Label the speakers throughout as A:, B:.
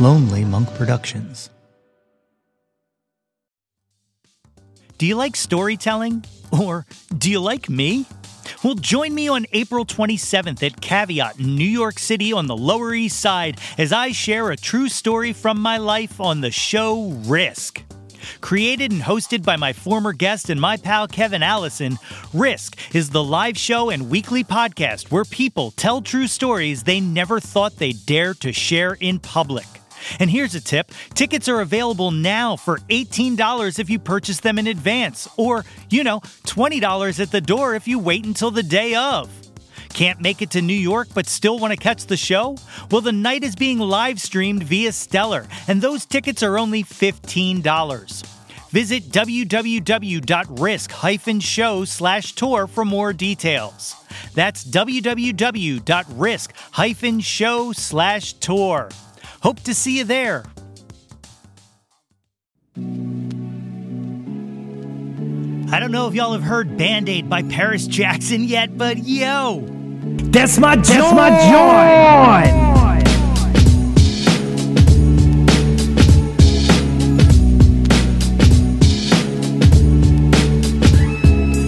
A: Lonely Monk Productions. Do you like storytelling? Or do you like me? Well, join me on April 27th at Caveat in New York City on the Lower East Side as I share a true story from my life on the show Risk. Created and hosted by my former guest and my pal Kevin Allison, Risk is the live show and weekly podcast where people tell true stories they never thought they'd dare to share in public. And here's a tip tickets are available now for $18 if you purchase them in advance, or, you know, $20 at the door if you wait until the day of. Can't make it to New York but still want to catch the show? Well, the night is being live streamed via Stellar, and those tickets are only $15. Visit www.risk-show slash tour for more details. That's www.risk-show slash tour. Hope to see you there. I don't know if y'all have heard Band Aid by Paris Jackson yet, but yo,
B: that's my joy. That's my joy.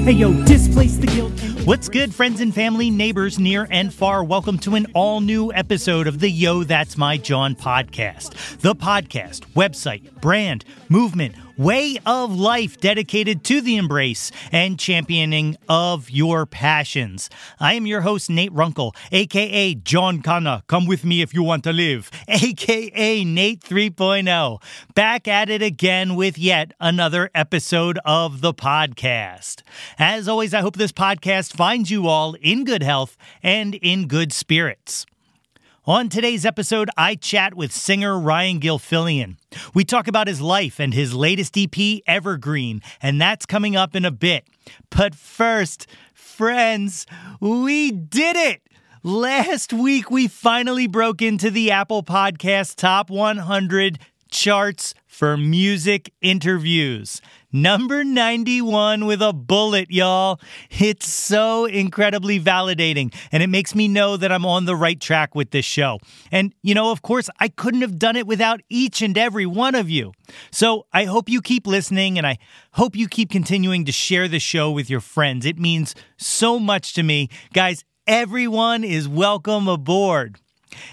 A: Hey yo, displace the guilt. What's good, friends and family, neighbors near and far? Welcome to an all new episode of the Yo, That's My Jawn podcast. The podcast, website, brand, movement, way of life dedicated to the embrace and championing of your passions. I am your host, Nate Runkle, aka Jawn Connor. Come with me if you want to live, aka Nate 3.0. Back at it again with yet another episode of the podcast. As always, I hope this podcast finds you all in good health and in good spirits. On today's episode, I chat with singer Ryan Gilfillian. We talk about his life and his latest EP, Evergreen, and that's coming up in a bit. But first, friends, we did it! Last week, we finally broke into the Apple Podcast Top 100 charts for music interviews. Number 91 with a bullet, y'all. It's so incredibly validating, and it makes me know that I'm on the right track with this show. And, you know, of course, I couldn't have done it without each and every one of you. So I hope you keep listening, and I hope you keep continuing to share the show with your friends. It means so much to me. Guys, everyone is welcome aboard.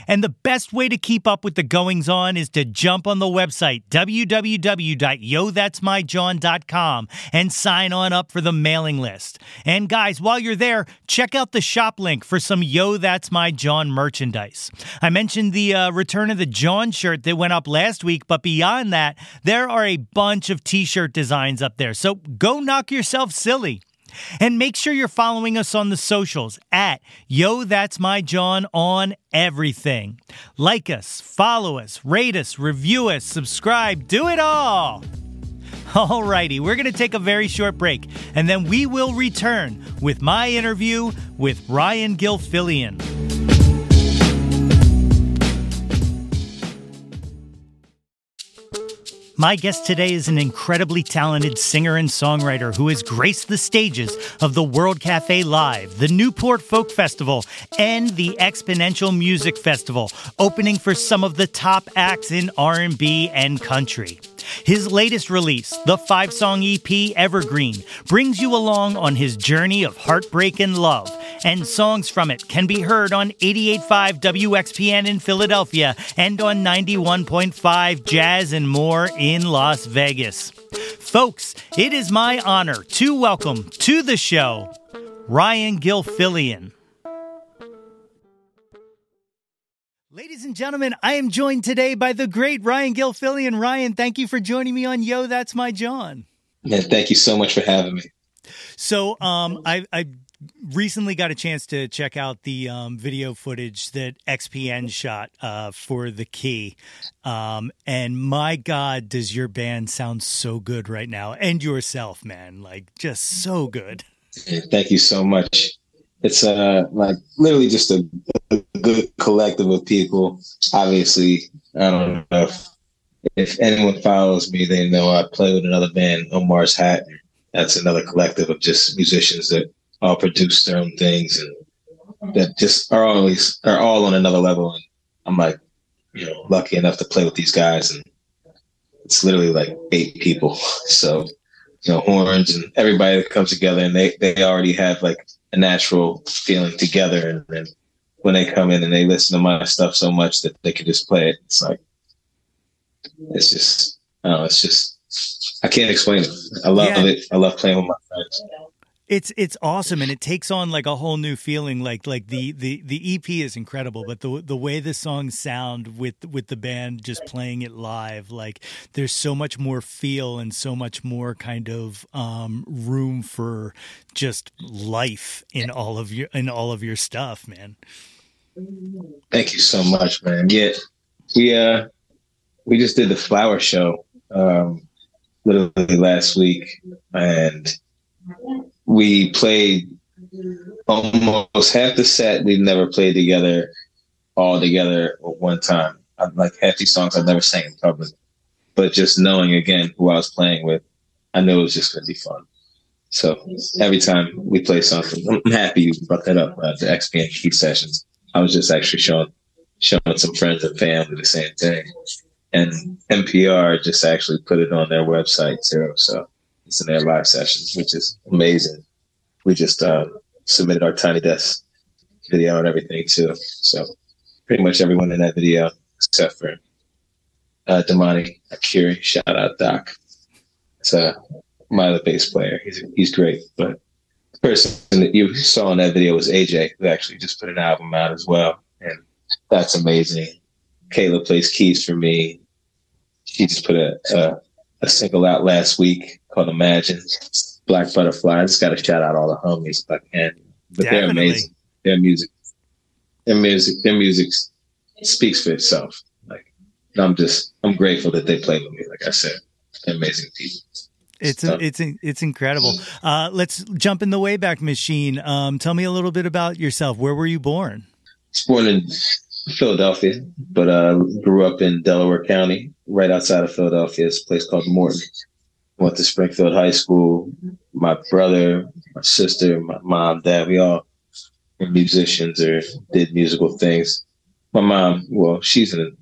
A: And the best way to keep up with the goings on is to jump on the website, www.yothat'smyjawn.com, and sign on up for the mailing list. And guys, while you're there, check out the shop link for some Yo That's My Jawn merchandise. I mentioned the uh, return of the Jawn shirt that went up last week, but beyond that, there are a bunch of t shirt designs up there. So go knock yourself silly. And make sure you're following us on the socials at Yo That's My Jawn on everything. Like us, follow us, rate us, review us, subscribe, do it all. Alrighty, we're going to take a very short break and then we will return with my interview with Ryan Gilfillian. My guest today is an incredibly talented singer and songwriter who has graced the stages of the World Cafe Live, the Newport Folk Festival, and the Exponential Music Festival, opening for some of the top acts in R&B and country. His latest release, the five-song EP Evergreen, brings you along on his journey of heartbreak and love, and songs from it can be heard on 88.5 WXPN in Philadelphia and on 91.5 Jazz and More in Las Vegas. Folks, it is my honor to welcome to the show Ryan Gilfillian. Ladies and gentlemen, I am joined today by the great Ryan Gilfillian. Ryan, thank you for joining me on Yo, That's My Jawn.
C: Man, thank you so much for having me.
A: So, um, I, I recently got a chance to check out the um, video footage that XPN shot uh, for the key. Um, and my God, does your band sound so good right now? And yourself, man, like just so good.
C: Thank you so much. It's uh like literally just a, a good collective of people. Obviously, I don't know if, if anyone follows me, they know I play with another band, Omar's Hat. That's another collective of just musicians that all produce their own things and that just are always are all on another level. And I'm like you know lucky enough to play with these guys, and it's literally like eight people. So you know horns and everybody that comes together, and they they already have like a natural feeling together, and then when they come in and they listen to my stuff so much that they can just play it, it's like it's just I don't know, it's just I can't explain it. I love yeah. it. I love playing with my friends.
A: It's it's awesome and it takes on like a whole new feeling. Like like the, the, the EP is incredible, but the the way the songs sound with with the band just playing it live, like there's so much more feel and so much more kind of um, room for just life in all of your in all of your stuff, man.
C: Thank you so much, man. Yeah, we uh we just did the flower show um, literally last week, and we played almost half the set we've never played together all together at one time. I, like half these songs I've never sang in public, but just knowing again who I was playing with, I knew it was just going to be fun. So every time we play something, I'm happy you brought that up. Uh, the XPN Key sessions. I was just actually showing showing some friends and family the same thing, and NPR just actually put it on their website too. So in their live sessions, which is amazing. We just uh, submitted our Tiny Desk video and everything too. So pretty much everyone in that video, except for uh, Damani Akiri. Shout out Doc. It's uh, my other bass player. He's he's great. But the person that you saw in that video was AJAY, who actually just put an album out as well, and that's amazing. Kayla plays keys for me. She just put a, a, a single out last week called Imagine. Black Buttafly. I just got to shout out all the homies if I can. But Definitely. they're amazing. Their music, their music, their music speaks for itself. Like I'm just, I'm grateful that they play with me. Like I said, amazing people.
A: It's it's it's incredible. Uh, let's jump in the Wayback Machine. Um, tell me a little bit about yourself. Where were you born?
C: Born in Philadelphia, but uh, grew up in Delaware County, right outside of Philadelphia. It's a place called Morton. Went to Springfield High School. My brother, my sister, my mom, dad, we all were musicians or did musical things. My mom, well, she's in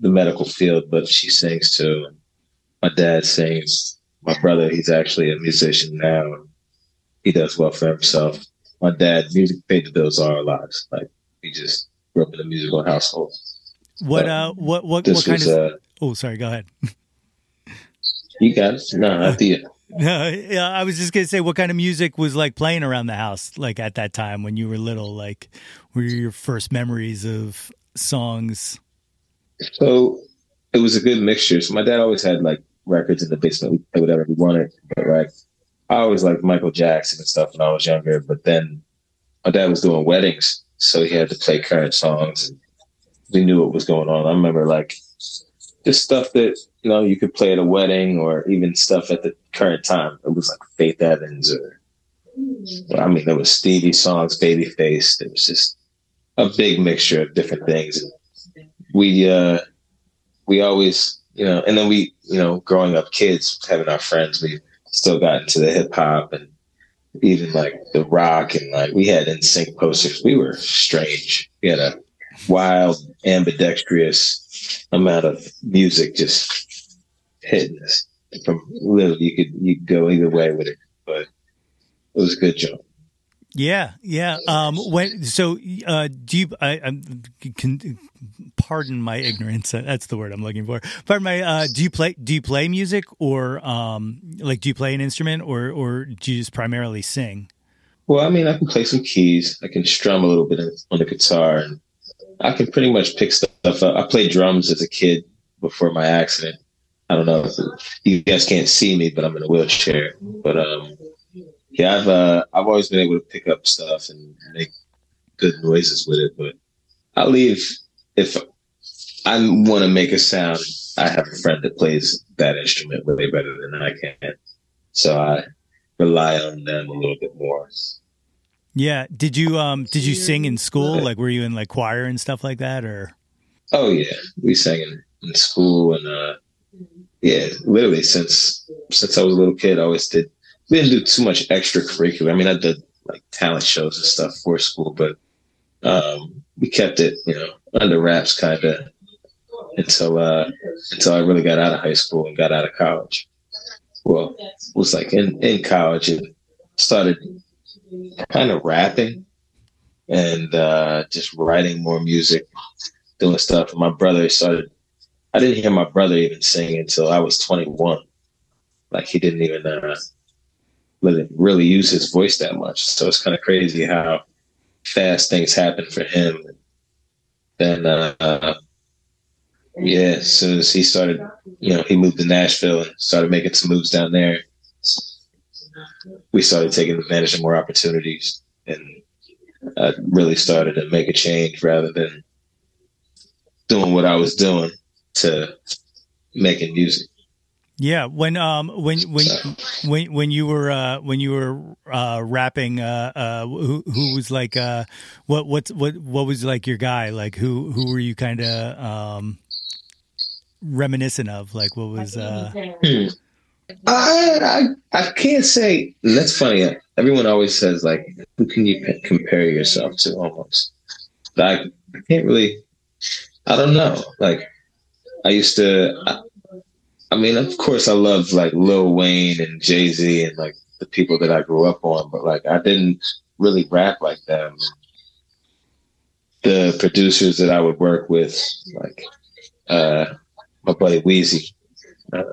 C: the medical field, but she sings too. My dad sings. My brother, he's actually a musician now. He does well for himself. My dad, music paid the bills all our lives. Like we just grew up in a musical household.
A: What uh what what what kind was, of uh, Oh, sorry, go ahead.
C: you got it. No, after you.
A: No, yeah, I was just gonna say, what kind of music was like playing around the house, like at that time when you were little? Like, were your first memories of songs?
C: So it was a good mixture. So my dad always had like records in the basement. We play whatever we wanted, but right. I always liked Michael Jackson and stuff when I was younger. But then my dad was doing weddings, so he had to play current songs and we knew what was going on. I remember like just stuff that, you know, you could play at a wedding or even stuff at the current time. It was like Faith Evans or I mean there was Stevie songs, Babyface. There was just a big mixture of different things. We uh we always you know, and then we, you know, growing up kids, having our friends, we still got into the hip hop and even like the rock and like we had NSYNC posters. We were strange. We had a wild, ambidextrous amount of music just hitting us from literally you could you could go either way with it, but it was a good job.
A: Yeah, yeah. Um, when so, uh, do you? I, I can pardon my ignorance. That's the word I'm looking for. Pardon my. Uh, do you play? Do you play music, or um, like, do you play an instrument, or or do you just primarily sing?
C: Well, I mean, I can play some keys. I can strum a little bit on the guitar, and I can pretty much pick stuff up. I played drums as a kid before my accident. I don't know if you guys can't see me, but I'm in a wheelchair. But um, yeah, I've uh, I've always been able to pick up stuff and make good noises with it. But I leave if I want to make a sound. I have a friend that plays that instrument way better than I can, so I rely on them a little bit more.
A: Yeah. Did you um did you sing in school? Like were you in like choir and stuff like that or?
C: Oh yeah, we sang in, in school and uh yeah, literally since since I was a little kid, I always did we didn't do too much extracurricular. I mean, I did like talent shows and stuff for school, but um, we kept it, you know, under wraps, kind of. until uh, until I really got out of high school and got out of college. Well, was like in in college and started kind of rapping and uh, just writing more music, doing stuff. My brother started. I didn't hear my brother even sing until I was 21. Like he didn't even uh, really, really use his voice that much. So it's kind of crazy how fast things happen for him. Then, uh, yeah, as soon as he started, you know, he moved to Nashville and started making some moves down there. We started taking advantage of more opportunities and I really started to make a change rather than doing what I was doing to making music.
A: Yeah, when um when when when when you were uh when you were uh rapping uh uh who who was like uh what what what what was like your guy like who who were you kind of um reminiscent of like what was uh
C: hmm. I, I I can't say that's funny everyone always says like who can you compare yourself to almost I, I can't really I don't know like I used to I, I mean, of course, I love like Lil Wayne and Jay Z and like the people that I grew up on, but like I didn't really rap like them. The producers that I would work with, like uh, my buddy Wheezy, uh,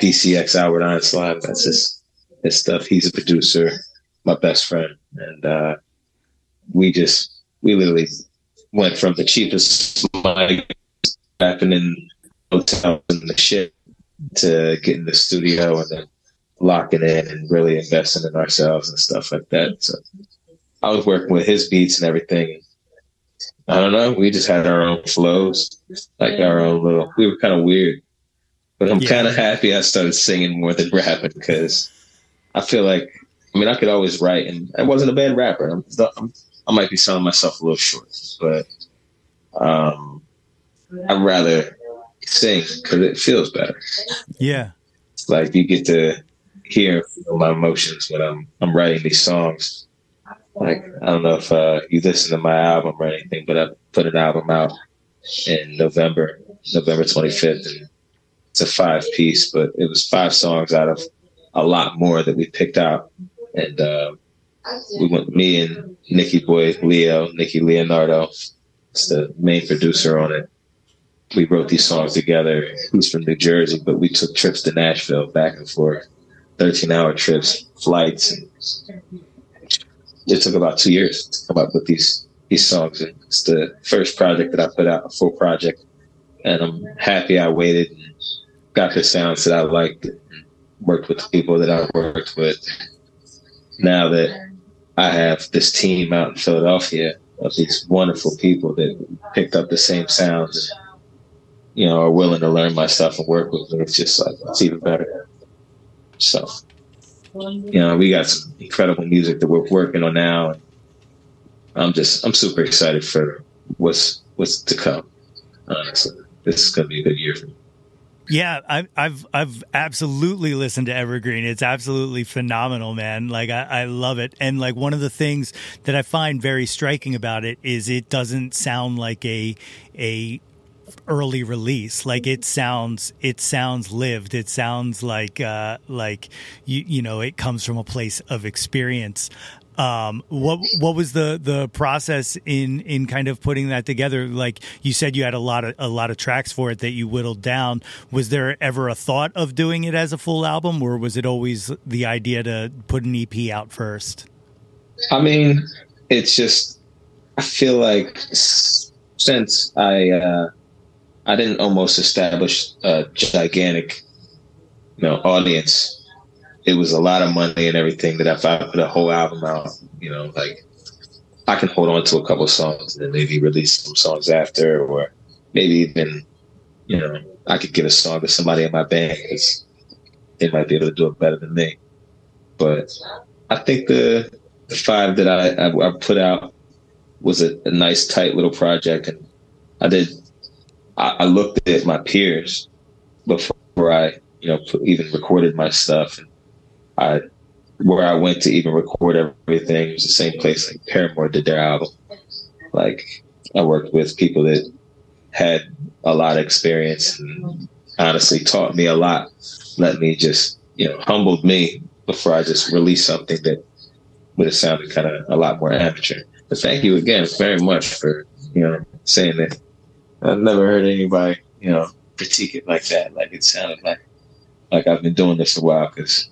C: DCX Albert Einstein, that's his his stuff. He's a producer, my best friend, and uh, we just we literally went from the cheapest mic rapping in hotels and the shit to get in the studio and then locking in and really investing in ourselves and stuff like that. So I was working with his beats and everything. I don't know. We just had our own flows, like our own little. We were kind of weird, but I'm yeah. kind of happy I started singing more than rapping because I feel like I mean I could always write, and I wasn't a bad rapper. I'm, I'm, i might be selling myself a little short, but um, I'd rather sing because it feels better.
A: Yeah,
C: it's like you get to hear feel my emotions when I'm I'm writing these songs. Like I don't know if uh, you listen to my album or anything, but I put an album out in November, November 25th, and it's a five piece, but it was five songs out of a lot more that we picked out, and uh, we went me and Nicky Boy Leo, Nicky Leonardo, is the main producer on it we wrote these songs together. He's from New Jersey, but we took trips to Nashville back and forth, 13 hour trips, flights. it took about two years to come up with these, these songs. And it's the first project that I put out, a full project. And I'm happy I waited and got the sounds that I liked worked with the people that I worked with. Now that I have this team out in Philadelphia of these wonderful people that picked up the same sounds you know, are willing to learn my stuff and work with me, it's just like it's even better. So, you know, we got some incredible music that we're working on now. I'm just I'm super excited for what's what's to come. Honestly, this is to be a good year for me.
A: Yeah, I've I've I've absolutely listened to Evergreen. It's absolutely phenomenal, man. Like I, I love it. And like one of the things that I find very striking about it is it doesn't sound like a a early release. Like it sounds it sounds lived. It sounds like uh like you you know it comes from a place of experience. Um what what was the the process in in kind of putting that together? Like you said you had a lot of a lot of tracks for it that you whittled down. Was there ever a thought of doing it as a full album or was it always the idea to put an ep out first?
C: I mean it's just i feel like since i uh I didn't almost establish a gigantic, you know, audience. It was a lot of money and everything that if I put a whole album out, you know, like I can hold on to a couple songs and then maybe release some songs after, or maybe even, you know, I could give a song to somebody in my band because they might be able to do it better than me. But I think the the five that I, I, I put out was a, a nice, tight little project, and I did I, I looked at my peers before I, you know, even recorded my stuff. I, where I went to even record everything it was the same place like Paramore did their album. Like I worked with people that had a lot of experience and honestly taught me a lot. Let me just, you know, humbled me before I just released something that would have sounded kind of a lot more amateur. But thank you again very much for, you know, saying that. I've never heard anybody, you know, critique it like that. Like it sounded like like I've been doing this a while because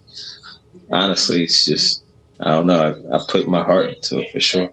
C: honestly, it's just I don't know. I, I put my heart into it for sure.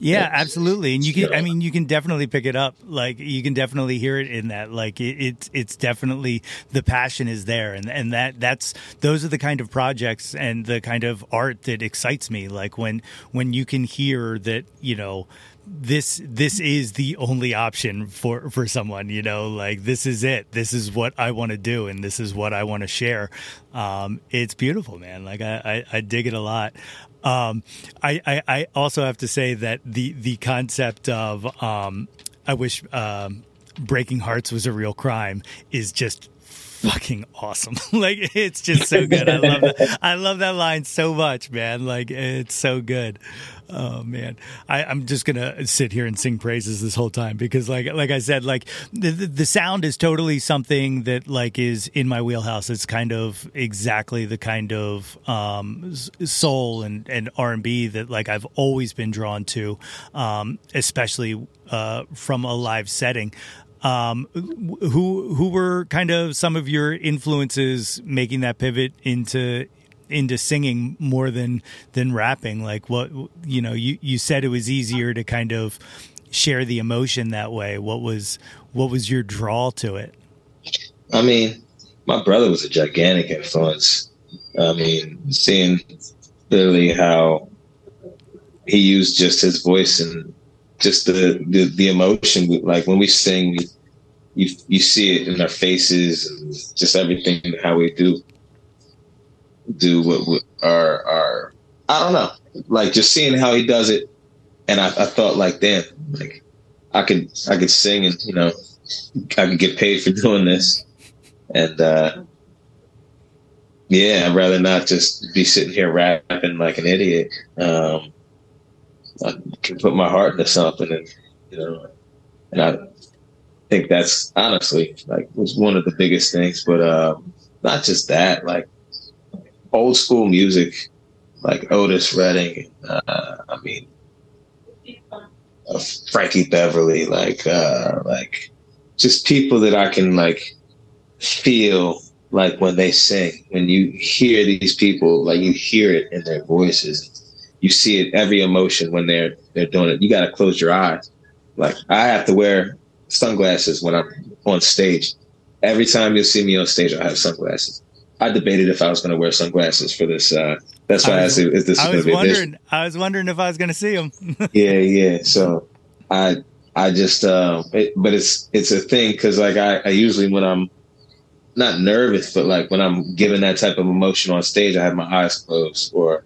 A: Yeah, absolutely. And you can, I mean, you can definitely pick it up. Like you can definitely hear it in that. Like it, it's, it's definitely the passion is there. And, and that, that's, those are the kind of projects and the kind of art that excites me. Like when, when you can hear that, you know, this this is the only option for for someone you know like this is it. This is what i want to do and this is what i want to share. Um it's beautiful man. Like i i, I dig it a lot. Um I, I i also have to say that the the concept of um i wish um breaking hearts was a real crime is just fucking awesome. like it's just so good. I love that. I love that line so much, man. Like it's so good. Oh man, I, I'm just gonna sit here and sing praises this whole time because, like, like I said, like the the sound is totally something that like is in my wheelhouse. It's kind of exactly the kind of um, soul and and R and B that like I've always been drawn to, um, especially uh, from a live setting. Um, who who were kind of some of your influences making that pivot into into singing more than than rapping? Like what you know, you you said it was easier to kind of share the emotion that way. What was what was your draw to it?
C: I mean, my brother was a gigantic influence. I mean, seeing literally how he used just his voice and just the, the, the emotion. Like when we sing, we, you you see it in our faces just everything how we do do what, what our our I don't know, like just seeing how he does it, and I, I thought like, damn, like I could I could sing and you know I could get paid for doing this, and uh yeah, I'd rather not just be sitting here rapping like an idiot. Um, I can put my heart into something, and you know, and I think that's honestly like was one of the biggest things. But um, not just that, like old school music, like Otis Redding. Uh, I mean, uh, Frankie Beverly, like uh, like just people that I can like feel like when they sing. When you hear these people, like you hear it in their voices you see it every emotion when they're they're doing it. You got to close your eyes. Like I have to wear sunglasses when I'm on stage. Every time you see me on stage, I have sunglasses. I debated if I was going to wear sunglasses for this. Uh, that's why I, was, I said, "Is this
A: I was wondering. I was wondering if I was going to see them.
C: yeah, yeah. So I, I just, uh, it, but it's it's a thing because like I, I usually when I'm not nervous, but like when I'm giving that type of emotion on stage, I have my eyes closed or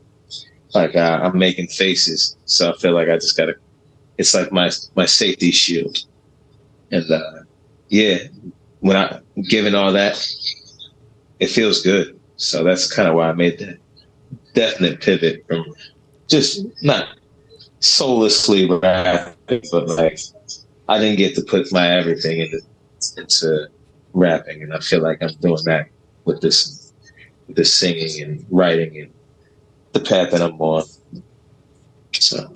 C: like uh, I'm making faces. So I feel like I just gotta. It's like my my safety shield, and uh, yeah, when I given all that, it feels good. So that's kind of why I made that definite pivot from just not soullessly rapping, but like I didn't get to put my everything into into rapping, and I feel like I'm doing that with this this singing and writing and the path that I'm on. So.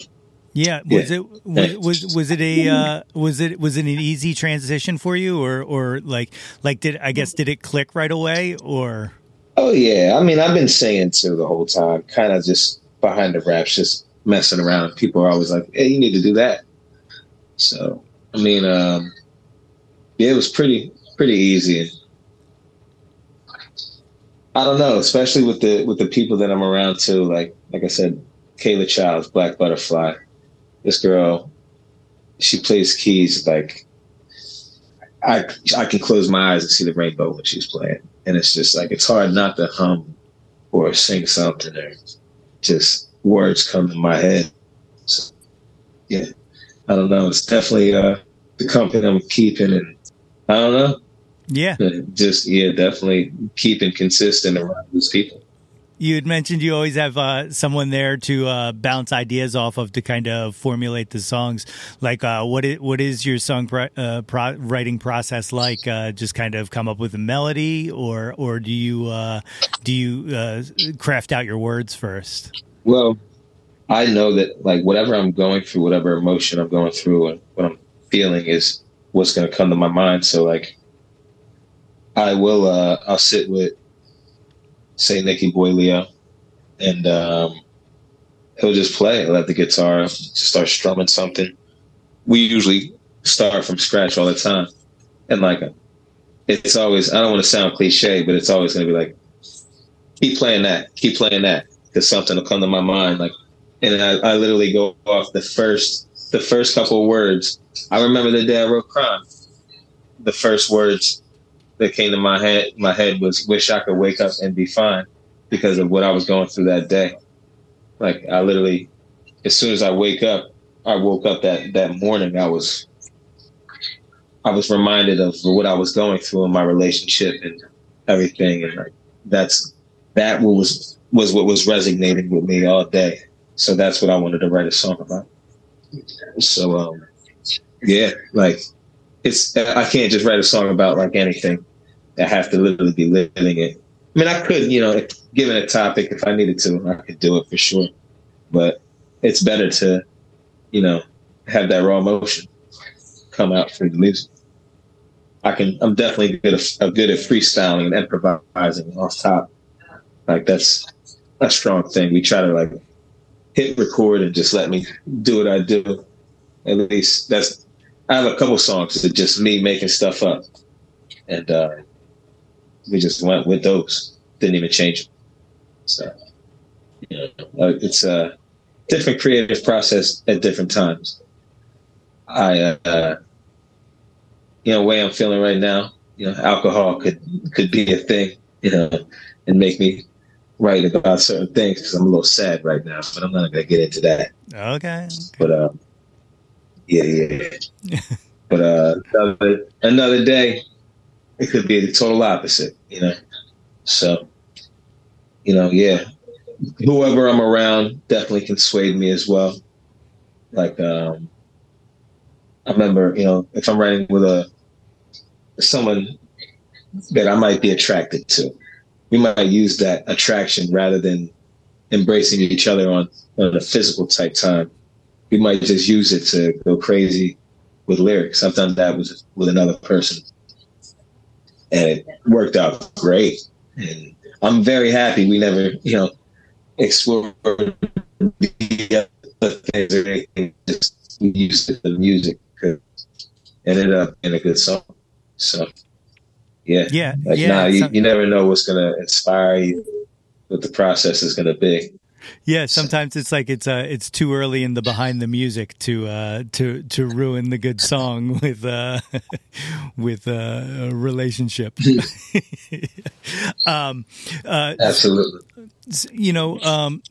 A: Yeah, was yeah. it was, was was it a uh, was it was it an easy transition for you, or or like like did I guess did it click right away, or?
C: Oh yeah, I mean I've been saying to the whole time, kind of just behind the raps, just messing around. People are always like, "Hey, you need to do that." So I mean, um, yeah, it was pretty pretty easy. I don't know, especially with the with the people that I'm around too. Like like I said, Kayla Childs, Black Buttafly. This girl, she plays keys like I I can close my eyes and see the rainbow when she's playing, and it's just like it's hard not to hum or sing something or just words come to my head. So, yeah, I don't know. It's definitely uh, the company I'm keeping, and I don't know.
A: Yeah.
C: Just yeah, definitely keeping consistent around these people.
A: You had mentioned you always have uh, someone there to uh, bounce ideas off of to kind of formulate the songs. Like, uh, what is, what is your song pro- uh, pro- writing process like? Uh, just kind of come up with a melody, or or do you uh, do you craft out your words first?
C: Well, I know that like whatever I'm going through, whatever emotion I'm going through, and what I'm feeling is what's going to come to my mind. So like, I will I'll sit with say Nicky Boy and um, he'll just play. He'll have the guitar, just start strumming something. We usually start from scratch all the time, and like it's always. I don't want to sound cliche, but it's always going to be like, keep playing that, keep playing that, because something will come to my mind. Like, and I, I literally go off the first, the first couple words. I remember the day I wrote "Crime." The first words that came to my head my head was wish I could wake up and be fine because of what I was going through that day. Like I literally as soon as I wake up, I woke up that that morning I was I was reminded of what I was going through in my relationship and everything and like that's that was was what was resonating with me all day. So that's what I wanted to write a song about. So um yeah, like it's I can't just write a song about like anything. I have to literally be living it. I mean, I could, you know, given a topic, if I needed to, I could do it for sure. But it's better to, you know, have that raw emotion come out through the music. I can. I'm definitely good at, good at freestyling and improvising off top. Like that's a strong thing. We try to like hit record and just let me do what I do. At least that's I have a couple songs that just me making stuff up, and uh, we just went with those. Didn't even change them. So, you know, uh, it's a different creative process at different times. I, uh, you know, way I'm feeling right now, you know, alcohol could could be a thing, you know, and make me write about certain things because I'm a little sad right now. But I'm not going to get into that.
A: Okay.
C: But um, yeah, yeah. but uh, another, another day, it could be the total opposite, you know. So, you know, yeah, whoever I'm around definitely can sway me as well. Like, um, I remember, you know, if I'm writing with a someone that I might be attracted to, we might use that attraction rather than embracing each other on on a physical type time we might just use it to go crazy with lyrics. I've done that with with another person, and it worked out great. And I'm very happy we never, you know, explored the other things or anything. Just we used the music because it ended up in a good song. So, yeah,
A: yeah,
C: like,
A: yeah.
C: Nah, you, you never know what's gonna inspire you, what the process is gonna be.
A: Yeah, sometimes it's like it's uh it's too early in the behind the music to uh to to ruin the good song with uh with uh, a relationship. um
C: uh Absolutely.
A: You know, um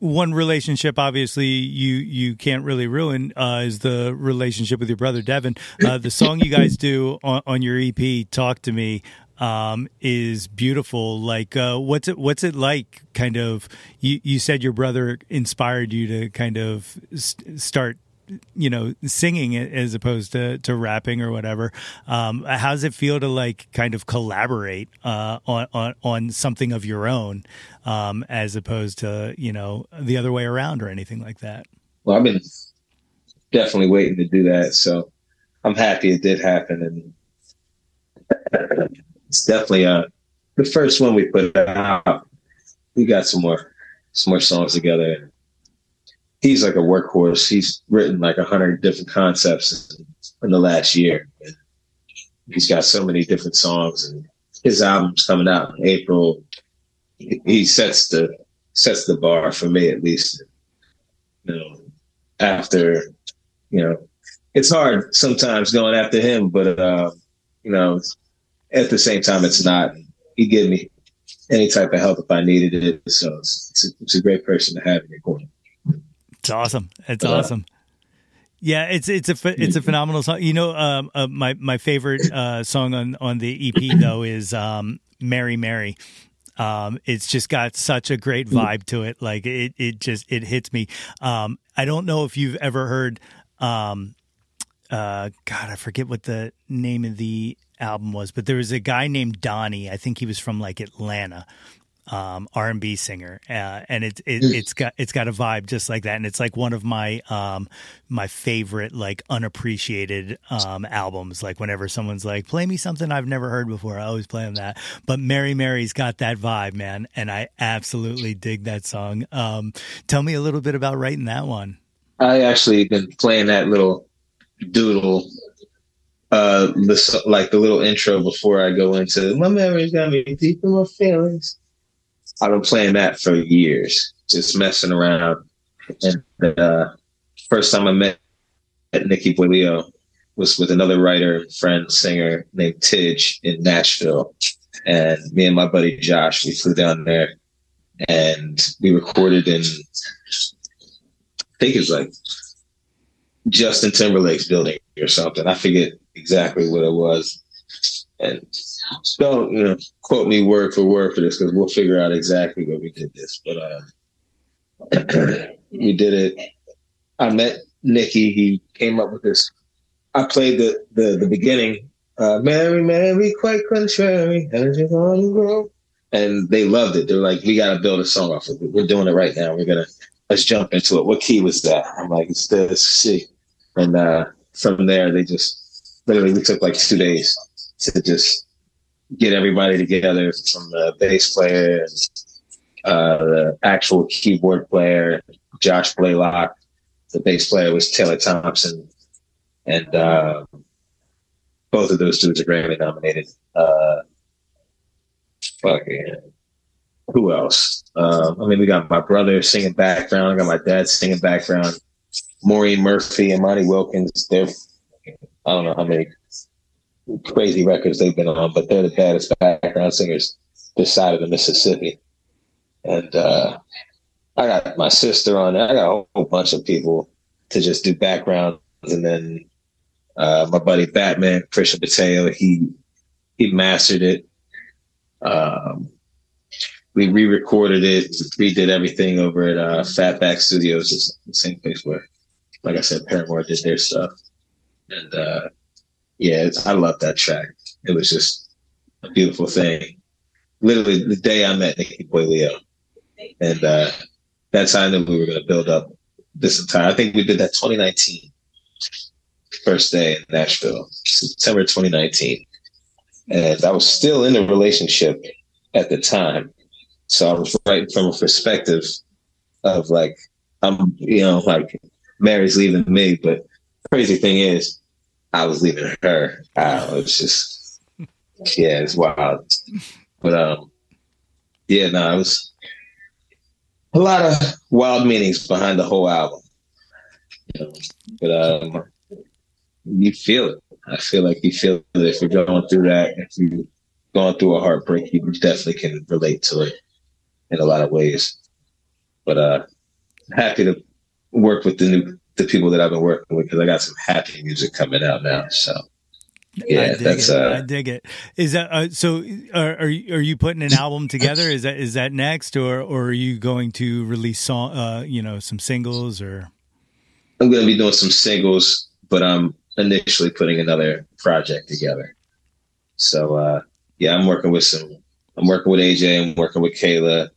A: one relationship obviously you you can't really ruin uh, is the relationship with your brother Devon. Uh, the song you guys do on, on your EP, "Talk to Me," um, is beautiful. Like, uh, what's it what's it like? Kind of, you you said your brother inspired you to kind of st- start you know singing as opposed to to rapping or whatever um how does it feel to like kind of collaborate uh on on, on something of your own um as opposed to you know the other way around or anything like that
C: well i've been definitely waiting to do that so i'm happy it did happen and it's definitely uh the first one we put out. We got some more some more songs together. He's like a workhorse. He's written like a hundred different concepts in, the last year. He's got so many different songs, and his album's coming out in April. He sets the sets the bar for me at least. You know, after you know, it's hard sometimes going after him, but uh, you know, at the same time, it's not. He give me any type of help if I needed it. So it's, it's, a, it's a great person to have in your corner.
A: It's awesome. It's uh, awesome. Yeah, it's it's a it's a phenomenal song. You know, um, uh, my my favorite uh, song on on the EP though is um, "Mary Mary." Um, it's just got such a great
C: Mm.
A: vibe to it. Like it, it just it hits me. Um, I don't know if you've ever heard. Um, uh, God, I forget what the name of the album was, but there was a guy named Donnie. I think he was from like Atlanta. Um, R and B singer, uh, and it, it it's got it's got a vibe just like that, and it's like one of my um my favorite like unappreciated um albums. Like whenever someone's like, "Play me something I've never heard before," I always play them that. But Mary Mary's got that vibe, man, and I absolutely dig that song. Um, tell me a little bit about writing that one.
C: I actually been playing that little doodle, uh, the, like the little intro before I go into my memories got me deep in my feelings. I've been playing that for years, just messing around. And uh, first time I met Nikki Boilio was with another writer, friend, singer named Tidge in Nashville. And me and my buddy Josh, we flew down there and we recorded in, I think it's like Justin Timberlake's building or something. I forget exactly what it was. And don't you know quote me word for word for this because we'll figure out exactly what we did this. But uh, we did it. I met Nikki. He came up with this. I played the the, the beginning. Uh, Mary, Mary, quite contrary, energy on the road. And they loved it. They're like, we got to build a song off of it. We're doing it right now. We're gonna let's jump into it. What key was that? I'm like, it's this C. And uh, from there, they just literally we took like two days to just get everybody together from the bass player and uh, the actual keyboard player, Josh Blaylock. The bass player was Taylor Thompson, and uh, both of those dudes are Grammy nominated. Uh, fucking who else? Um, I mean, we got my brother singing background. I got my dad singing background. Maureen Murphy and Monty Wilkins. They're I don't know how many crazy records they've been on, but they're the baddest background singers this side of the Mississippi. And uh, I got my sister on. I got a whole bunch of people to just do backgrounds, and then uh, my buddy Batman Christian Mateo, he he mastered it. Um, we re-recorded it, redid everything over at uh, Fatback Studios, the same place where, like I said, Paramore did their stuff. And uh, yeah, I love that track. It was just a beautiful thing. Literally the day I met Nikki Boy Leo, and uh, that's how I knew we were going to build up this entire. I think we did that 2019, first day in Nashville, September 2019, and I was still in a relationship at the time, so I was writing from a perspective of like I'm, you know, like Mary's leaving me, but crazy thing is, I was leaving her. Uh, it's just, yeah, it's wild. But um, yeah, no, it was a lot of wild meanings behind the whole album. You but um, you feel it. I feel like you feel it if you're going through that. If you're going through a heartbreak, you definitely can relate to it in a lot of ways. But uh, happy to work with the new the people that I've been working with because I got some happy music coming out now. So yeah, that's
A: it.
C: uh,
A: I dig it. Is that uh, so? Are, are you- are you putting an album together? Is that is that next, or or are you going to release song? Uh, you know, some singles or
C: I'm going to be doing some singles, but I'm initially putting another project together. So uh, yeah, I'm working with some. I'm working with AJAY. I'm working with Kayla.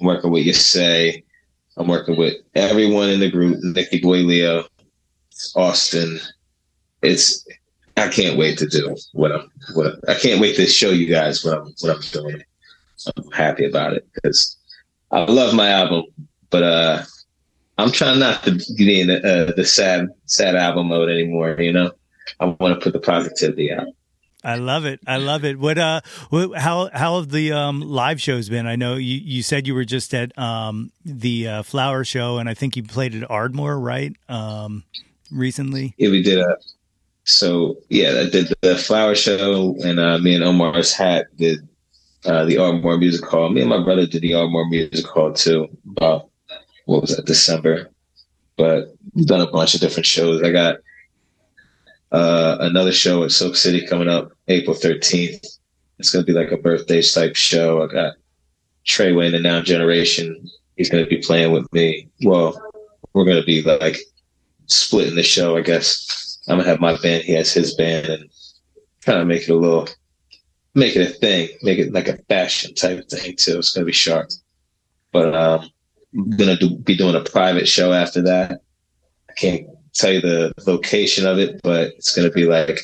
C: I'm working with Yasay. I'm working with everyone in the group. Nikki Boy, Leo, Austin. It's. I can't wait to do what I'm. What I can't wait to show you guys what I'm. What I'm doing. I'm happy about it because I love my album, but uh, I'm trying not to get in the, uh, the sad, sad album mode anymore. You know, I want to put the positivity out.
A: I love it. I love it. What uh what, how how have the um live shows been? I know you you said you were just at um the uh, flower show and I think you played at Ardmore, right? Um recently.
C: Yeah, we did a. So yeah, I did the flower show, and uh, me and Omar's hat did uh, the Ardmore Music Hall. Me and my brother did the Ardmore Music Hall too. About what was that December? But we've done a bunch of different shows. I got uh, another show at Silk City coming up April 13th. It's gonna be like a birthday type show. I got Treyway in the Now Generation. He's going to be playing with me. Well, we're going to be like splitting the show, I guess. I'm going to have my band. He has his band and kind of make it a little, make it a thing, make it like a fashion type of thing too. It's going to be sharp. But um, I'm going to do, be doing a private show after that. I can't tell you the location of it, but it's going to be like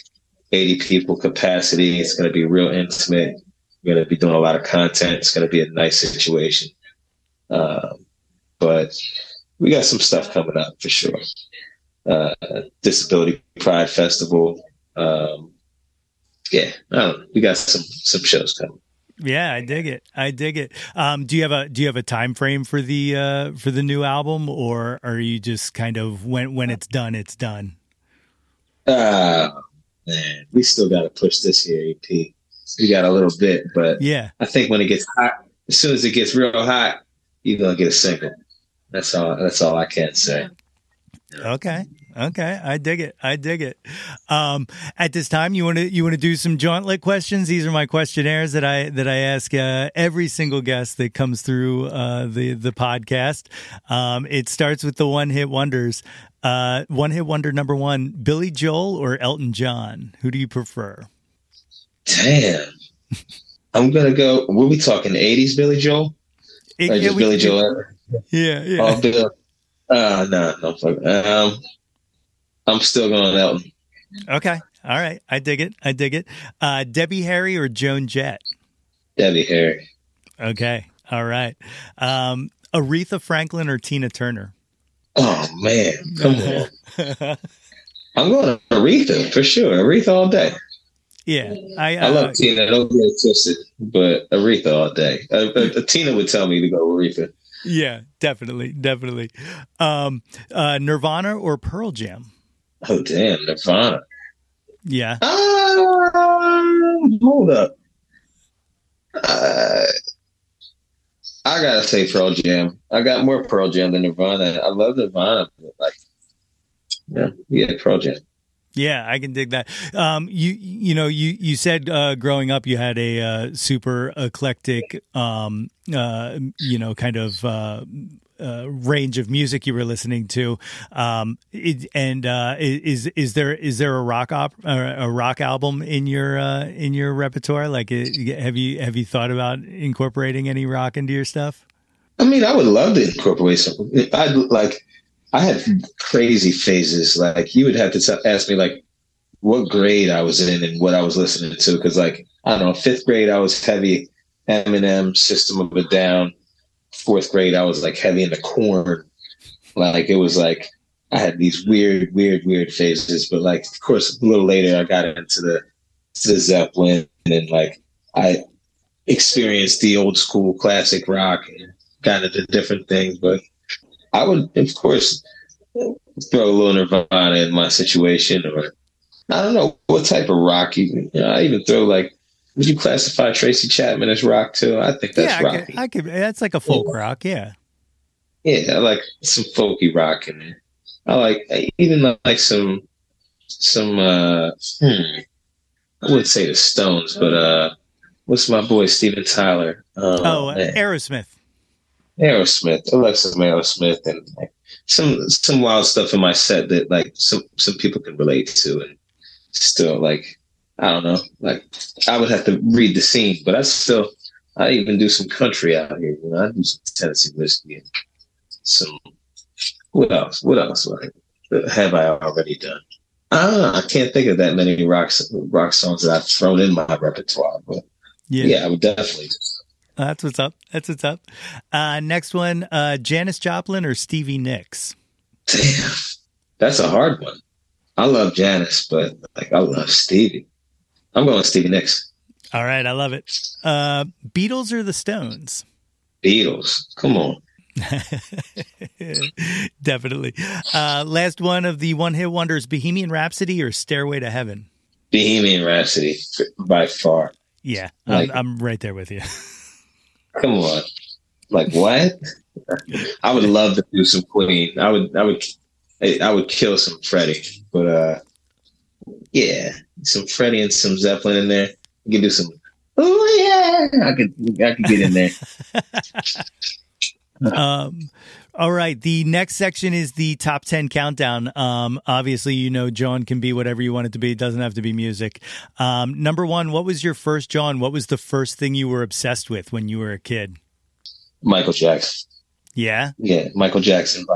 C: 80 people capacity. It's going to be real intimate. We're going to be doing a lot of content. It's going to be a nice situation. Um, but we got some stuff coming up for sure. Uh, Disability Pride Festival. Um, yeah, we got some some shows coming.
A: Yeah, I dig it. I dig it. Um, do you have a do you have a time frame for the uh, for the new album, or are you just kind of when when it's done, it's done?
C: Uh man, we still got to push this year, EP. We got a little bit, but
A: yeah,
C: I think when it gets hot, as soon as it gets real hot, you're gonna get a single. That's all. That's all I can say.
A: Okay. Okay, I dig it. I dig it. Um, at this time, you want to you want to do some Jawntlet questions. These are my questionnaires that I that I ask uh, every single guest that comes through uh, the the podcast. Um, it starts with the one hit wonders. Uh, one hit wonder number one: Billy Joel or Elton John. Who do you prefer?
C: Damn, I'm gonna go. Were we talking '80s Billy Joel? It, yeah, we, Billy Joel?
A: Yeah, yeah. Oh, Bill.
C: Uh, no, no, fuck. Um, I'm still going Elton.
A: Okay. All right. I dig it. I dig it. Uh, Debbie Harry or Joan Jett?
C: Debbie Harry.
A: Okay. All right. Um, Aretha Franklin or Tina Turner?
C: Oh man, come on. I'm going to Aretha for sure. Aretha all day.
A: Yeah,
C: I, uh, I love Tina. Don't get twisted, but Aretha all day. Uh, uh, Tina would tell me to go Aretha.
A: Yeah, definitely, definitely. Um, uh, Nirvana or Pearl Jam?
C: Oh damn, Nirvana.
A: Yeah.
C: Um, hold up. Uh, I gotta say Pearl Jam. I got more Pearl Jam than Nirvana. I love Nirvana, but like, yeah, yeah, Pearl Jam.
A: Yeah, I can dig that. Um, you you know you you said uh, growing up you had a uh, super eclectic, um, uh, you know, kind of uh, range of music you were listening to. Um, it, and uh, is is there is there a rock op a rock album in your uh, in your repertoire? Like, uh, have you have you thought about incorporating any rock into your stuff?
C: I mean, I would love to incorporate some. I like. I had crazy phases. Like you would have to t- ask me like what grade I was in and what I was listening to. Because like I don't know, fifth grade I was heavy Eminem, System of a Down fourth grade, I was like heavy into Korn. Like it was like I had these weird, weird, weird phases. But like, of course, a little later, I got into the the Zeppelin, and like I experienced the old school classic rock and got into different things. But I would, of course, throw a little Nirvana in my situation, or I don't know what type of rock. Even you know, I even throw like would you classify Tracy Chapman as rock too? I think that's
A: yeah,
C: rock.
A: I could, I could, That's like a folk yeah. rock. Yeah.
C: Yeah, I like some folky rock in there. I like even like some some. uh hmm, I wouldn't say the Stones, but uh what's my boy Steven Tyler?
A: Um, oh, man. Aerosmith.
C: Aerosmith. I like some Aerosmith and like, some some wild stuff in my set that like some some people can relate to and still like I don't know. Like I would have to read the scene, but I still I even do some country out here. You know, I do some Tennessee whiskey and some. What else? What else like, have I already done? Ah, I can't think of that many rock rock songs that I've thrown in my repertoire, but yeah, yeah I would definitely.
A: That's what's up. That's what's up. Uh, next one, uh, Janis Joplin or Stevie Nicks?
C: Damn, that's a hard one. I love Janis, but like I love Stevie. I'm going Stevie Nicks.
A: All right, I love it. Uh, Beatles or the Stones?
C: Beatles. Come on.
A: Definitely. Uh, last one of the one hit wonders Bohemian Rhapsody or Stairway to Heaven?
C: Bohemian Rhapsody by far.
A: Yeah, like, I'm, I'm right there with you.
C: come on. Like what? I would love to do some Queen. I would I would I would kill some Freddie, but uh yeah, some Freddie and some Zeppelin in there. You can do some oh yeah, I could I could get in there.
A: um, all right. The next section is the top 10 countdown. Um, obviously, you know, Jawn can be whatever you want it to be. It doesn't have to be music. Um, number one, what was your first, Jawn? What was the first thing you were obsessed with when you were a kid?
C: Michael Jackson.
A: Yeah.
C: Yeah. Michael Jackson.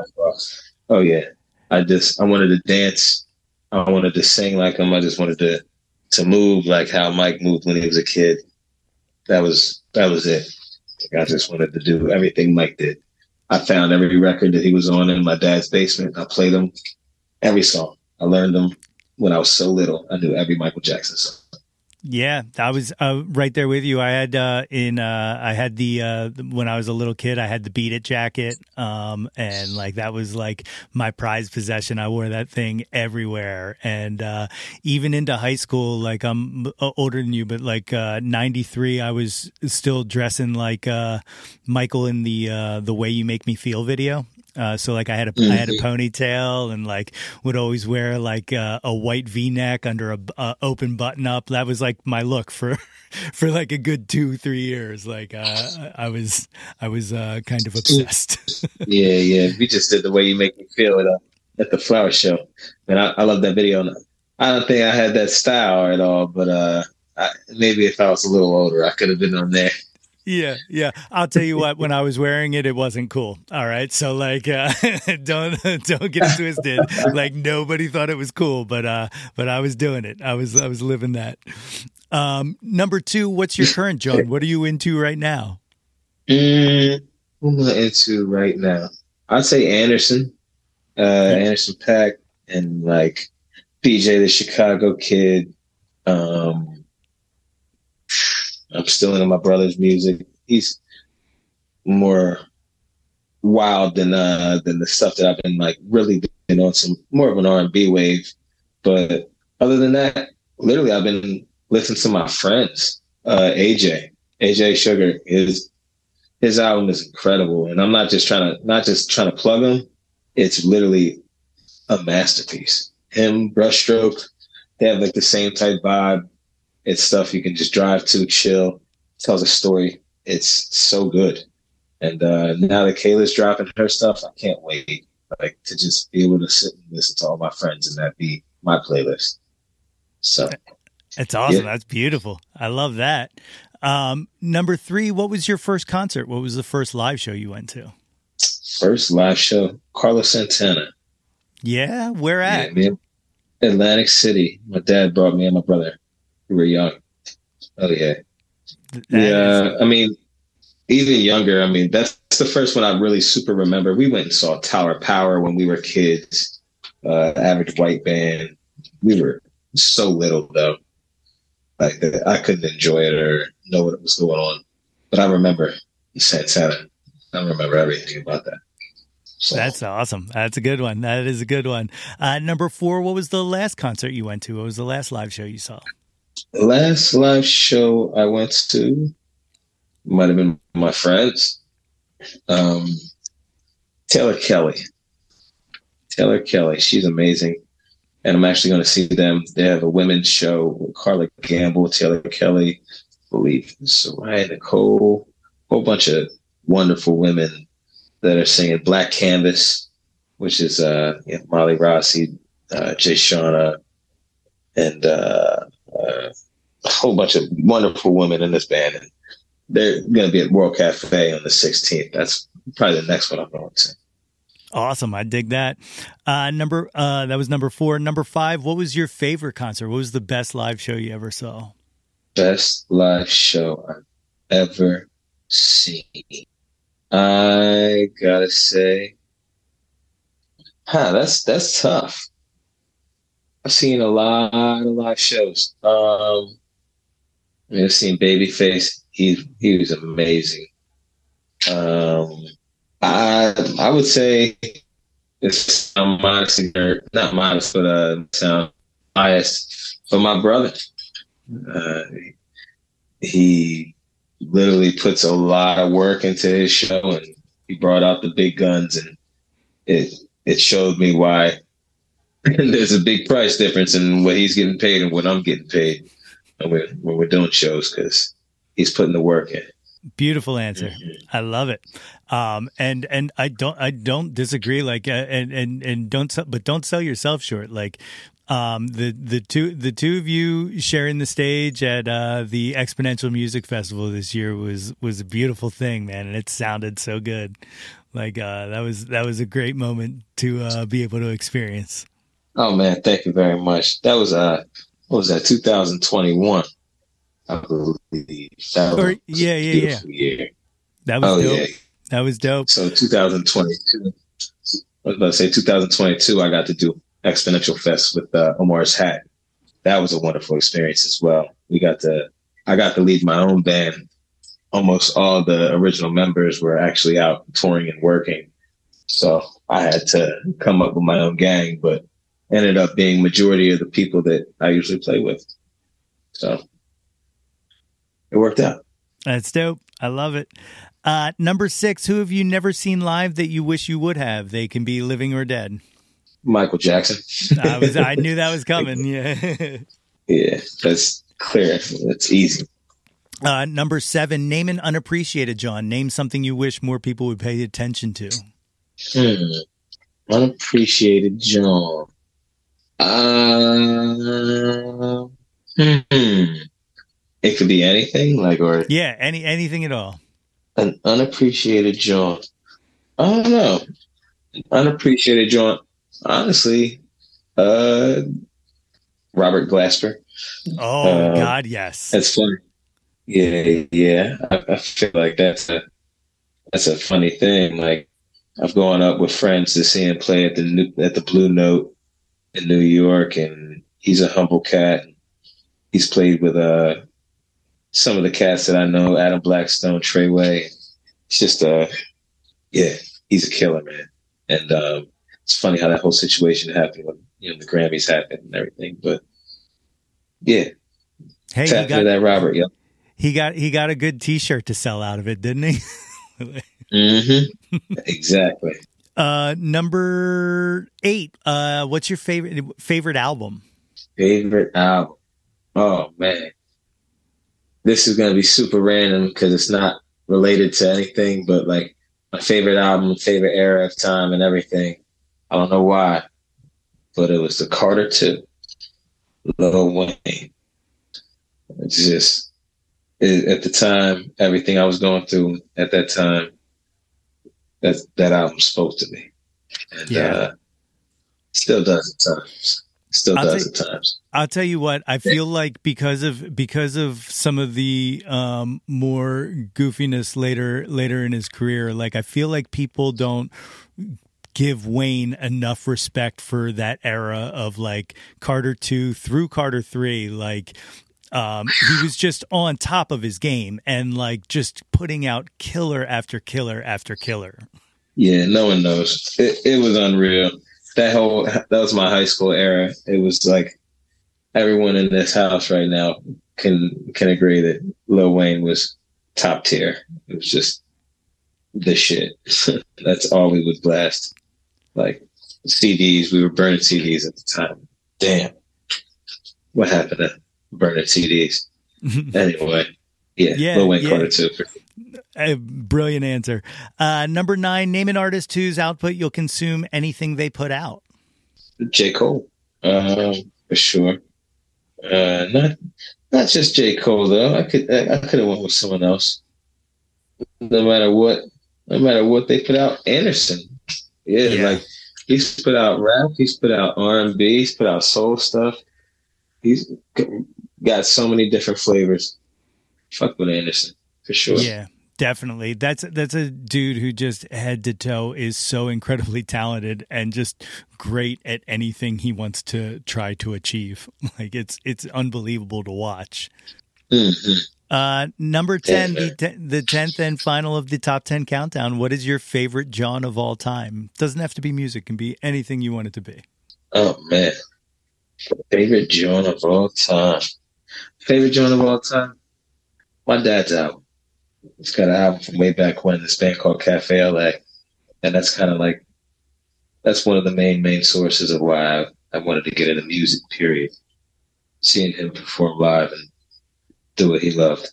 C: Oh, yeah. I just, I wanted to dance. I wanted to sing like him. I just wanted to, to move like how Mike moved when he was a kid. That was, that was it. I just wanted to do everything Mike did. I found every record that he was on in my dad's basement. I played them, every song. I learned them when I was so little. I knew every Michael Jackson song.
A: Yeah, I was uh, right there with you. I had uh, in uh, I had the uh, when I was a little kid, I had the Beat It jacket, um, and like that was like my prized possession. I wore that thing everywhere, and uh, even into high school. Like I'm uh, older than you, but like '93, I was still dressing like Michael in the the Way You Make Me Feel video. Uh, so like I had a mm-hmm. I had a mm-hmm. ponytail and like would always wear like uh, a white V neck under a, a, open button up. That was like my look for for like a good two three years. Like uh, I was I was uh, kind of obsessed.
C: yeah, yeah. We just did the way you make me feel at, at the flower show, and I, I love that video. I don't think I had that style at all, but uh, I, maybe if I was a little older, I could have been on there.
A: Yeah, yeah. I'll tell you what. When I was wearing it, it wasn't cool. All right, so like, uh, don't don't get it twisted. Like nobody thought it was cool, but uh, but I was doing it. I was I was living that. Um, number two, what's your current Jawn? What are you into right now?
C: Mm, what am I into right now? I'd say Anderson, uh, Anderson .Paak, and like BJ the Chicago Kid. Um, I'm still into my brother's music. He's more wild than uh than the stuff that I've been like really been on some more of an R and B wave. But other than that, literally I've been listening to my friends. Uh AJAY. AJAY Sugar is his album is incredible. And I'm not just trying to not just trying to plug him. It's literally a masterpiece. Him, brushstroke, they have like the same type vibe. It's stuff you can just drive to, chill, tells a story. It's so good. And uh, now that Kayla's dropping her stuff, I can't wait like to just be able to sit and listen to all my friends and that be my playlist. So
A: it's awesome. Yeah. That's beautiful. I love that. Um, number three, what was your first concert? What was the first live show you went to?
C: First live show, Carlos Santana.
A: Yeah, where at?
C: Yeah, Atlantic City. My dad brought me and my brother we were young. Oh yeah, that yeah. Is- I mean, even younger. I mean, that's the first one I really super remember. We went and saw Tower Power when we were kids. Uh, average white band. We were so little though. Like I couldn't enjoy it or know what was going on. But I remember Santana. I remember everything about that.
A: So. That's awesome. That's a good one. That is a good one. Uh, number four, what was the last concert you went to? What was the last live show you saw?
C: Last live show I went to might have been my friends. Um, Taylor Kelly. Taylor Kelly. She's amazing. And I'm actually going to see them. They have a women's show with Carla Gamble, Taylor Kelly, I believe Soraya Nicole, a whole bunch of wonderful women that are singing Black Canvas, which is uh, yeah, Molly Rossi, uh, Jay Shauna, and uh, whole bunch of wonderful women in this band. And they're going to be at World Cafe on the 16th. That's probably the next one I'm going to.
A: Awesome. I dig that. Uh, number, uh, that was number four. Number five, what was your favorite concert? What was the best live show you ever saw?
C: Best live show I've ever seen. I gotta say, huh, that's, that's tough. I've seen a lot of live shows. Um, I mean, I've seen Babyface. He he was amazing. Um, I I would say it's I'm modest, not modest, but uh, sound biased. But my brother, uh, he literally puts a lot of work into his show, and he brought out the big guns, and it it showed me why there's a big price difference in what he's getting paid and what I'm getting paid when we're, when we're doing shows because he's putting the work in.
A: Beautiful answer. Mm-hmm. I love it. Um, and and I don't I don't disagree. Like uh, and and and don't but don't sell yourself short. Like um, the the two the two of you sharing the stage at uh, the XPoNential Music Festival this year was was a beautiful thing, man, and it sounded so good. Like uh, that was that was a great moment to uh, be able to experience.
C: Oh man, thank you very much. That was uh, what was that? 2021, I believe. That
A: or, yeah, yeah, yeah. Year. That was oh, dope. Yeah. That was dope.
C: So 2022. I was about to say 2022. I got to do XPoNential Fest with uh, Omar's Hat. That was a wonderful experience as well. We got to, I got to lead my own band. Almost all the original members were actually out touring and working. So I had to come up with my own gang, but ended up being majority of the people that I usually play with. So it worked out.
A: That's dope. I love it. Uh, number six, who have you never seen live that you wish you would have? They can be living or dead.
C: Michael Jackson.
A: I was I knew that was coming. Yeah.
C: yeah, that's clear. That's easy.
A: Uh, number seven, name an unappreciated Jawn. Name something you wish more people would pay attention to.
C: Hmm. Unappreciated Jawn. Uh, hmm. It could be anything, like or
A: yeah, any anything at all.
C: An unappreciated joint. I don't know. Unappreciated joint. honestly, uh, Robert Glasper.
A: Oh uh, God, yes,
C: that's funny. Yeah, yeah. I, I, feel like that's a that's a funny thing. Like I've gone up with friends to see him play at the at the Blue Note in New York, and he's a humble cat. He's played with uh some of the cats that I know, Adam Blackstone, Treyway. It's just uh yeah, he's a killer, man. And um it's funny how that whole situation happened when you know the Grammys happened and everything. But yeah,
A: hey,
C: tap got, that Robert. Yep.
A: He got he got a good T-shirt to sell out of it, didn't he?
C: mm-hmm. Exactly.
A: Uh, number eight. Uh, what's your favorite favorite album?
C: Favorite album. Oh man, this is gonna be super random because it's not related to anything, but like my favorite album, favorite era of time, and everything I don't know why, but it was the Carter Two, Lil Wayne. It's just it, at the time, everything I was going through at that time, that that album spoke to me, and yeah. uh, still does at times. Still I'll does at times.
A: I'll tell you what, I feel like because of because of some of the um, more goofiness later later in his career, like I feel like people don't give Wayne enough respect for that era of like Carter 2 through Carter 3 like um, he was just on top of his game and like just putting out killer after killer after killer.
C: Yeah, no one knows. It, it was unreal. That whole that was my high school era. It was like everyone in this house right now can can agree that Lil Wayne was top tier. It was just the shit. That's all we would blast like CDs. We were burning CDs at the time. Damn, what happened to burning CDs? anyway, yeah, yeah, Lil Wayne yeah. Carter too.
A: A brilliant answer. Uh, number nine, name an artist whose output you'll consume anything they put out.
C: J. Cole, um, for sure. Uh, not not just J. Cole though. I could I, I could have went with someone else. No matter what, no matter what they put out, Anderson. Yeah, yeah, like he's put out rap, he's put out R and B, he's put out soul stuff. He's got so many different flavors. Fuck with Anderson for sure.
A: Yeah, definitely. That's that's a dude who just head to toe is so incredibly talented and just great at anything he wants to try to achieve. Like it's it's unbelievable to watch. Mm-hmm. Uh, number 10, the, the 10th and final of the top 10 countdown. What is your favorite Jawn of all time? Doesn't have to be music, can be anything you want it to be.
C: Oh, man. Favorite Jawn of all time. Favorite Jawn of all time? My dad's album. It's got an album from way back when, this band called Cafe LA. And that's kind of like, that's one of the main, main sources of why I, I wanted to get into music, period. Seeing him perform live and do what he loved.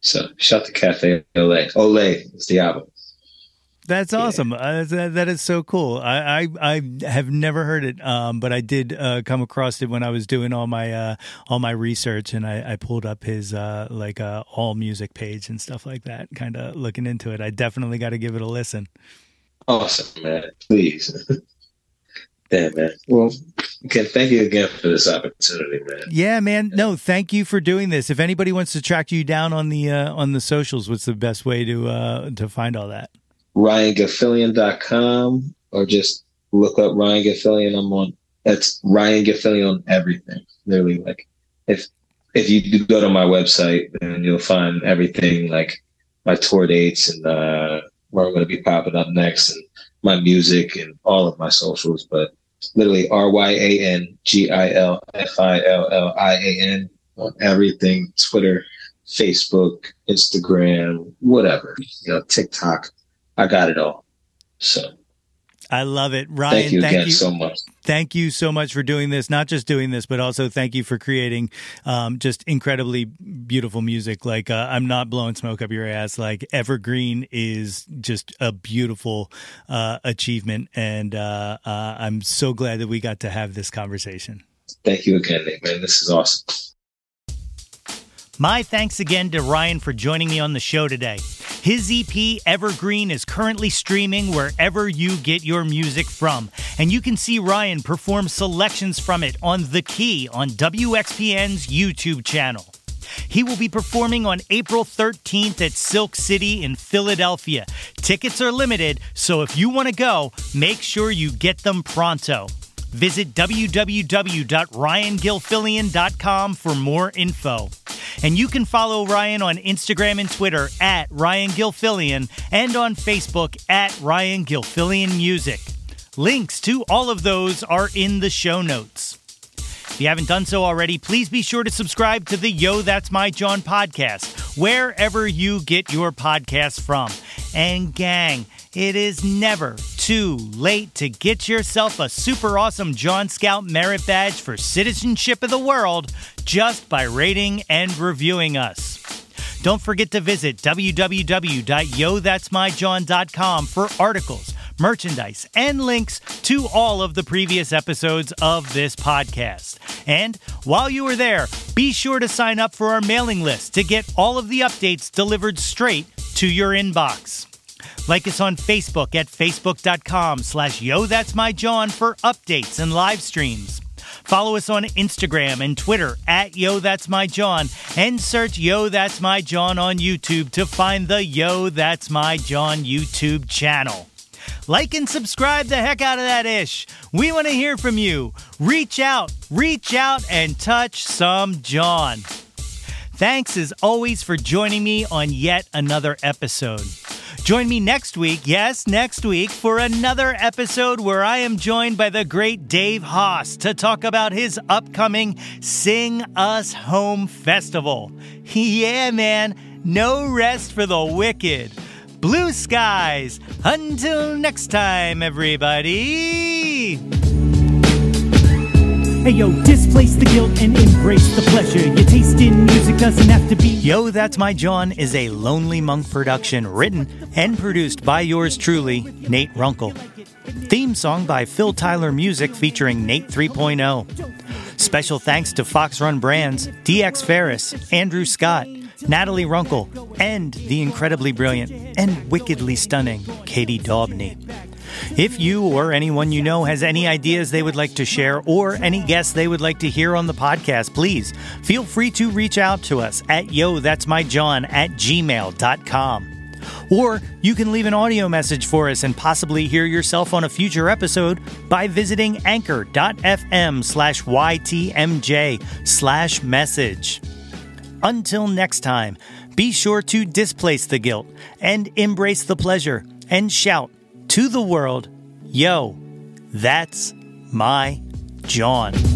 C: So shout to Cafe Olay. Olay is the album.
A: That's awesome. Uh, that, that is so cool. I, I, I have never heard it, um, but I did uh, come across it when I was doing all my uh, all my research, and I, I pulled up his uh, like uh, all music page and stuff like that. Kind of looking into it. I definitely got to give it a listen.
C: Awesome, man. Please. Damn, man. Well, again, thank you again for this opportunity, man.
A: Yeah, man. No, thank you for doing this. If anybody wants to track you down on the uh, on the socials, what's the best way to uh, to find all that?
C: RyanGilfillian.com or just look up Ryan Gilfillian. I'm on that's Ryan Gilfillian on everything. Literally, like if if you go to my website, then you'll find everything like my tour dates and uh, where I'm going to be popping up next, and my music and all of my socials. But literally, R Y A N G I L F I L L I A N on everything: Twitter, Facebook, Instagram, whatever. You know, TikTok. I got it all. So
A: I love it, Ryan.
C: Thank you thank again you, so much.
A: Thank you so much for doing this. Not just doing this, but also thank you for creating um, just incredibly beautiful music. Like uh, I'm not blowing smoke up your ass. Like Evergreen is just a beautiful uh, achievement, and uh, uh I'm so glad that we got to have this conversation.
C: Thank you again, Nick. Man, this is awesome.
A: My thanks again to Ryan for joining me on the show today. His EP, Evergreen, is currently streaming wherever you get your music from, and you can see Ryan perform selections from it on The Key on WXPN's YouTube channel. He will be performing on April 13th at Silk City in Philadelphia. Tickets are limited, so if you want to go, make sure you get them pronto. Visit www.ryangilfillian.com for more info. And you can follow Ryan on Instagram and Twitter at Ryan Gilfillian and on Facebook at Ryan Gilfillian Music. Links to all of those are in the show notes. If you haven't done so already, please be sure to subscribe to the Yo That's My Jawn podcast, wherever you get your podcasts from. And gang, it is never too late to get yourself a super awesome Jawn Scout Merit Badge for Citizenship of the World just by rating and reviewing us. Don't forget to visit www.yothat'smyjawn.com for articles, merchandise, and links to all of the previous episodes of this podcast. And while you are there, be sure to sign up for our mailing list to get all of the updates delivered straight to your inbox. Like us on Facebook at facebook.com slash yo that's my Jawn for updates and live streams. Follow us on Instagram and Twitter at Yo That's My Jawn and search Yo That's My Jawn on YouTube to find the Yo That's My Jawn YouTube channel. Like and subscribe the heck out of that ish. We want to hear from you. Reach out, reach out, and touch some Jawn. Thanks as always for joining me on yet another episode. Join me next week, yes, next week, for another episode where I am joined by the great Dave Haas to talk about his upcoming Sing Us Home Festival. Yeah, man, no rest for the wicked. Blue skies. Until next time, everybody.
B: Hey yo, displace the guilt and embrace the pleasure. Your taste in music doesn't have to be.
A: Yo, That's My Jawn is a Lonely Monk production written and produced by yours truly, Nate Runkle. Theme song by Phil Tyler Music featuring Nate 3.0. Special thanks to Fox Run Brands, DX Ferris, Andrew Scott, Natalie Runkle, and the incredibly brilliant and wickedly stunning Katie Daubney. If you or anyone you know has any ideas they would like to share or any guests they would like to hear on the podcast, please feel free to reach out to us at yo that's my jawn at gmail.com. Or you can leave an audio message for us and possibly hear yourself on a future episode by visiting anchor.fm slash ytmj slash message. Until next time, be sure to displace the guilt and embrace the pleasure and shout to the world, yo, that's my Jawn.